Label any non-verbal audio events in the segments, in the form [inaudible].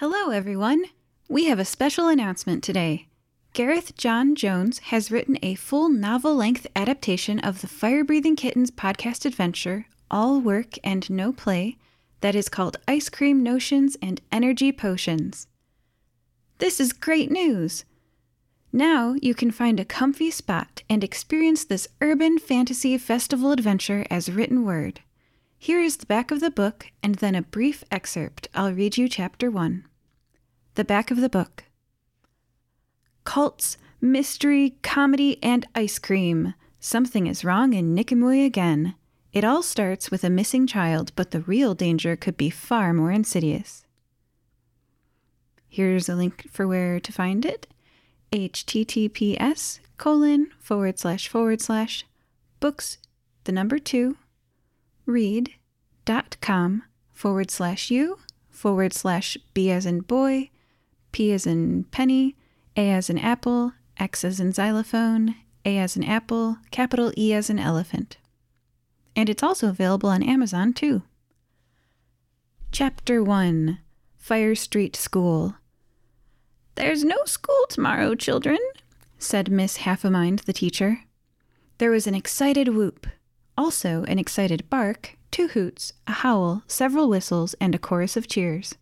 Hello, everyone. We have a special announcement today. Gareth John Jones has written a full novel length adaptation of the Fire Breathing Kittens podcast adventure, All Work and No Play, that is called Ice Cream Notions and Energy Potions. This is great news! Now you can find a comfy spot and experience this urban fantasy festival adventure as written word. Here is the back of the book and then a brief excerpt. I'll read you chapter 1. The back of the book. Cults, mystery, comedy, and ice cream. Something is wrong in Nicomoy again. It all starts with a missing child, but the real danger could be far more insidious. Here's a link for where to find it https colon forward slash forward slash books the number two read dot com forward slash u forward slash b as in boy p as in penny a as in apple x as in xylophone a as in apple capital e as in elephant and it's also available on amazon too chapter 1 fire street school there's no school tomorrow, children, said Miss Half a Mind, the teacher. There was an excited whoop, also an excited bark, two hoots, a howl, several whistles, and a chorus of cheers.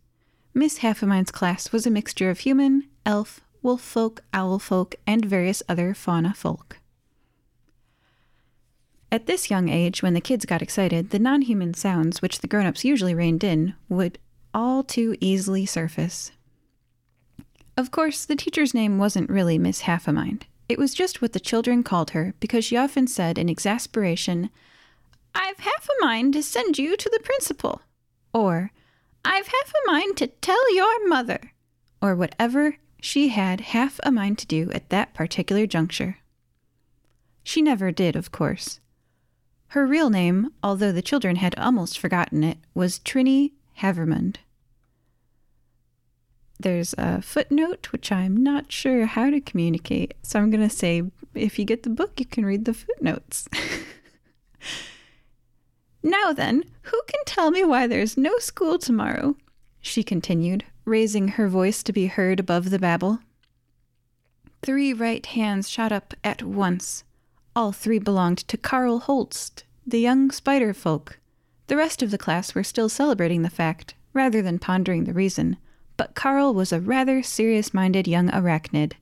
Miss Half a Mind's class was a mixture of human, elf, wolf folk, owl folk, and various other fauna folk. At this young age, when the kids got excited, the non human sounds which the grown ups usually reined in would all too easily surface. Of course, the teacher's name wasn't really Miss Half a Mind. It was just what the children called her because she often said in exasperation, I've half a mind to send you to the principal. Or, I've half a mind to tell your mother. Or whatever she had half a mind to do at that particular juncture. She never did, of course. Her real name, although the children had almost forgotten it, was Trinny Havermond there's a footnote which I'm not sure how to communicate. So I'm going to say if you get the book, you can read the footnotes. [laughs] now then, who can tell me why there's no school tomorrow? She continued, raising her voice to be heard above the babble. Three right hands shot up at once. All three belonged to Carl Holst, the young spider folk. The rest of the class were still celebrating the fact, rather than pondering the reason but Carl was a rather serious minded young arachnid.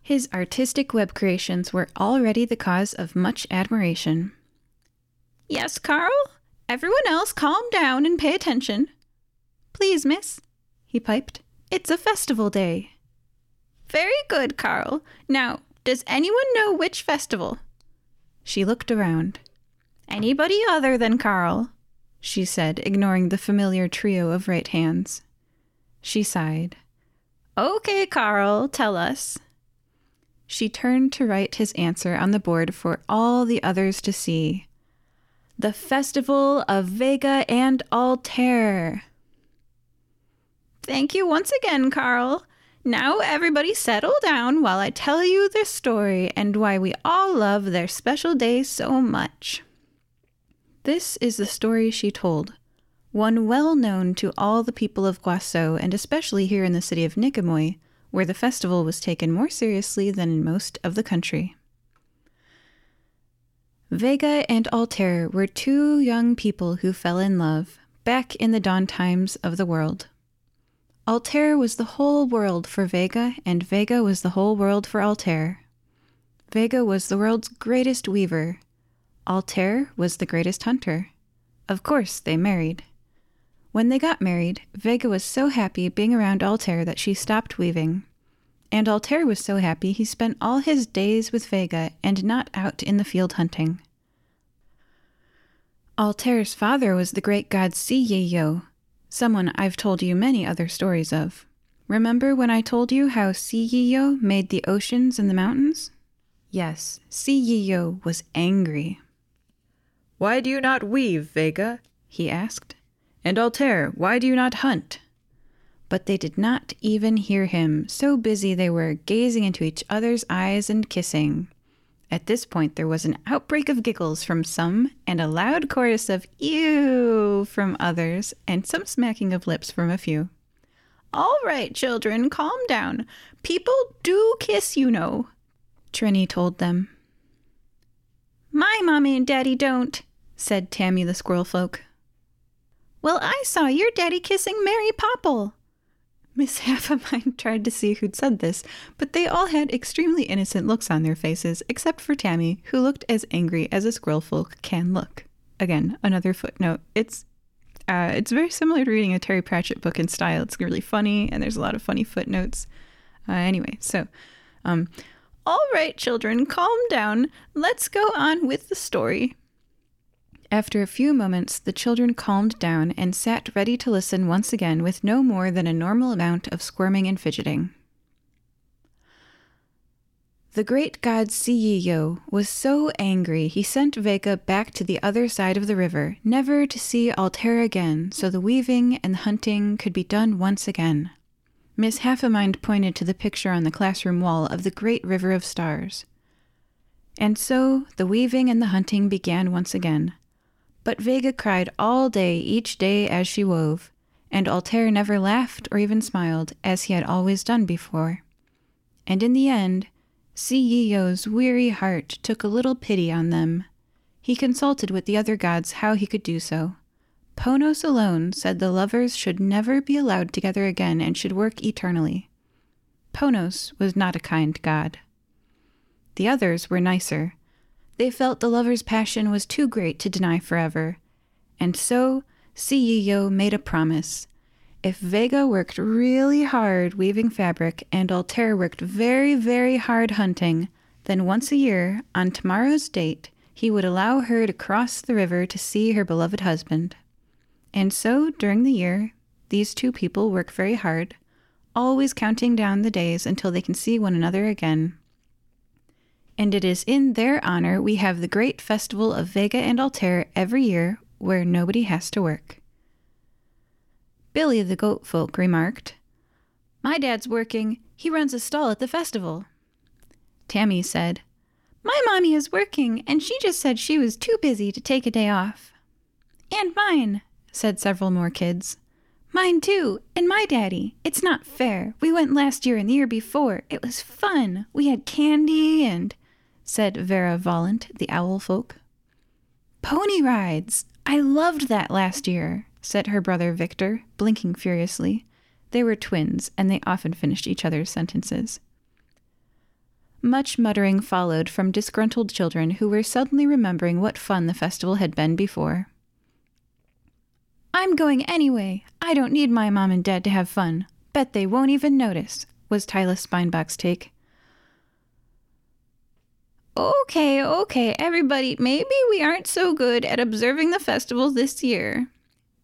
His artistic web creations were already the cause of much admiration. Yes, Carl? Everyone else calm down and pay attention. Please, miss, he piped. It's a festival day. Very good, Carl. Now, does anyone know which festival? She looked around. Anybody other than Carl, she said, ignoring the familiar trio of right hands. She sighed. Okay, Carl, tell us. She turned to write his answer on the board for all the others to see. The Festival of Vega and Altair. Thank you once again, Carl. Now everybody settle down while I tell you their story and why we all love their special day so much. This is the story she told one well known to all the people of Guasso and especially here in the city of Nicomoy, where the festival was taken more seriously than in most of the country. Vega and Altair were two young people who fell in love back in the dawn times of the world. Altair was the whole world for Vega, and Vega was the whole world for Altair. Vega was the world's greatest weaver. Altair was the greatest hunter. Of course, they married. When they got married, Vega was so happy being around Altair that she stopped weaving. And Altair was so happy he spent all his days with Vega and not out in the field hunting. Altair's father was the great god Siyeyo, someone I've told you many other stories of. Remember when I told you how Siyeyo made the oceans and the mountains? Yes, Siyeyo was angry. Why do you not weave, Vega? he asked. And Altair, why do you not hunt? But they did not even hear him, so busy they were gazing into each other's eyes and kissing. At this point, there was an outbreak of giggles from some, and a loud chorus of ew from others, and some smacking of lips from a few. All right, children, calm down. People do kiss, you know, Trinny told them. My mommy and daddy don't, said Tammy the squirrel folk. Well, I saw your daddy kissing Mary Popple. Miss [laughs] Half a Mind tried to see who'd said this, but they all had extremely innocent looks on their faces, except for Tammy, who looked as angry as a squirrel folk can look. Again, another footnote. It's uh, it's very similar to reading a Terry Pratchett book in style. It's really funny, and there's a lot of funny footnotes. Uh, anyway, so, um, all right, children, calm down. Let's go on with the story. After a few moments, the children calmed down and sat ready to listen once again with no more than a normal amount of squirming and fidgeting. The great god Siyo was so angry he sent Vega back to the other side of the river, never to see Altair again, so the weaving and the hunting could be done once again. Miss Half a Mind pointed to the picture on the classroom wall of the great river of stars. And so the weaving and the hunting began once again. But Vega cried all day each day as she wove, and Altair never laughed or even smiled, as he had always done before. And in the end, Siyo's weary heart took a little pity on them. He consulted with the other gods how he could do so. Ponos alone said the lovers should never be allowed together again and should work eternally. Ponos was not a kind god. The others were nicer. They felt the lover's passion was too great to deny forever. And so, Siyo made a promise. If Vega worked really hard weaving fabric and Altair worked very, very hard hunting, then once a year, on tomorrow's date, he would allow her to cross the river to see her beloved husband. And so, during the year, these two people work very hard, always counting down the days until they can see one another again and it is in their honor we have the great festival of Vega and Altair every year where nobody has to work. Billy the goat folk remarked, My dad's working. He runs a stall at the festival. Tammy said, My mommy is working, and she just said she was too busy to take a day off. And mine, said several more kids. Mine too, and my daddy. It's not fair. We went last year and the year before. It was fun. We had candy and said Vera Volant, the owl folk. Pony rides! I loved that last year, said her brother Victor, blinking furiously. They were twins, and they often finished each other's sentences. Much muttering followed from disgruntled children who were suddenly remembering what fun the festival had been before. I'm going anyway. I don't need my mom and dad to have fun. Bet they won't even notice, was Tyler Spinebach's take. Okay, okay, everybody, maybe we aren't so good at observing the festival this year,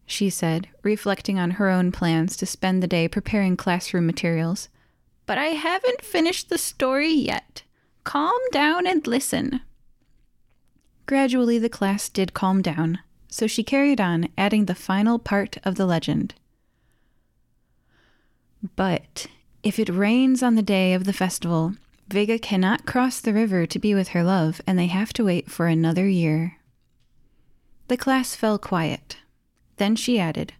she said, reflecting on her own plans to spend the day preparing classroom materials. But I haven't finished the story yet. Calm down and listen. Gradually, the class did calm down, so she carried on, adding the final part of the legend. But if it rains on the day of the festival, Vega cannot cross the river to be with her love, and they have to wait for another year. The class fell quiet. Then she added,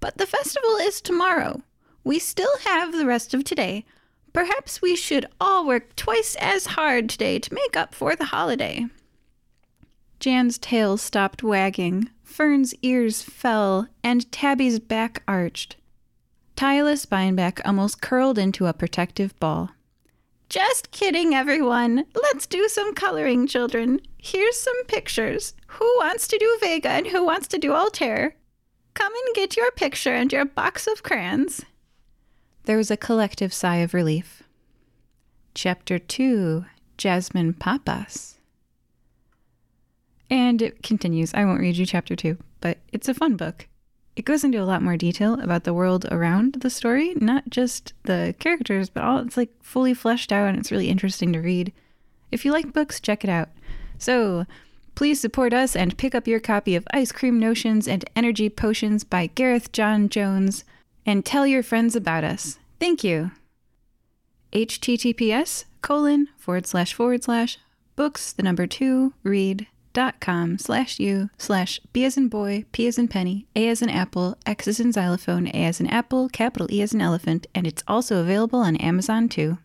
But the festival is tomorrow. We still have the rest of today. Perhaps we should all work twice as hard today to make up for the holiday. Jan's tail stopped wagging, Fern's ears fell, and Tabby's back arched. Tyla Spineback almost curled into a protective ball. Just kidding, everyone. Let's do some coloring, children. Here's some pictures. Who wants to do Vega and who wants to do Altair? Come and get your picture and your box of crayons. There was a collective sigh of relief. Chapter 2 Jasmine Papas. And it continues. I won't read you chapter 2, but it's a fun book it goes into a lot more detail about the world around the story, not just the characters, but all it's like fully fleshed out and it's really interesting to read. If you like books, check it out. So, please support us and pick up your copy of Ice Cream Notions and Energy Potions by Gareth John Jones and tell your friends about us. Thank you. https colon forward slash forward slash books the number two read dot com slash u slash b as in boy, p as in penny, a as in apple, x as in xylophone, a as in apple, capital E as in elephant, and it's also available on Amazon too.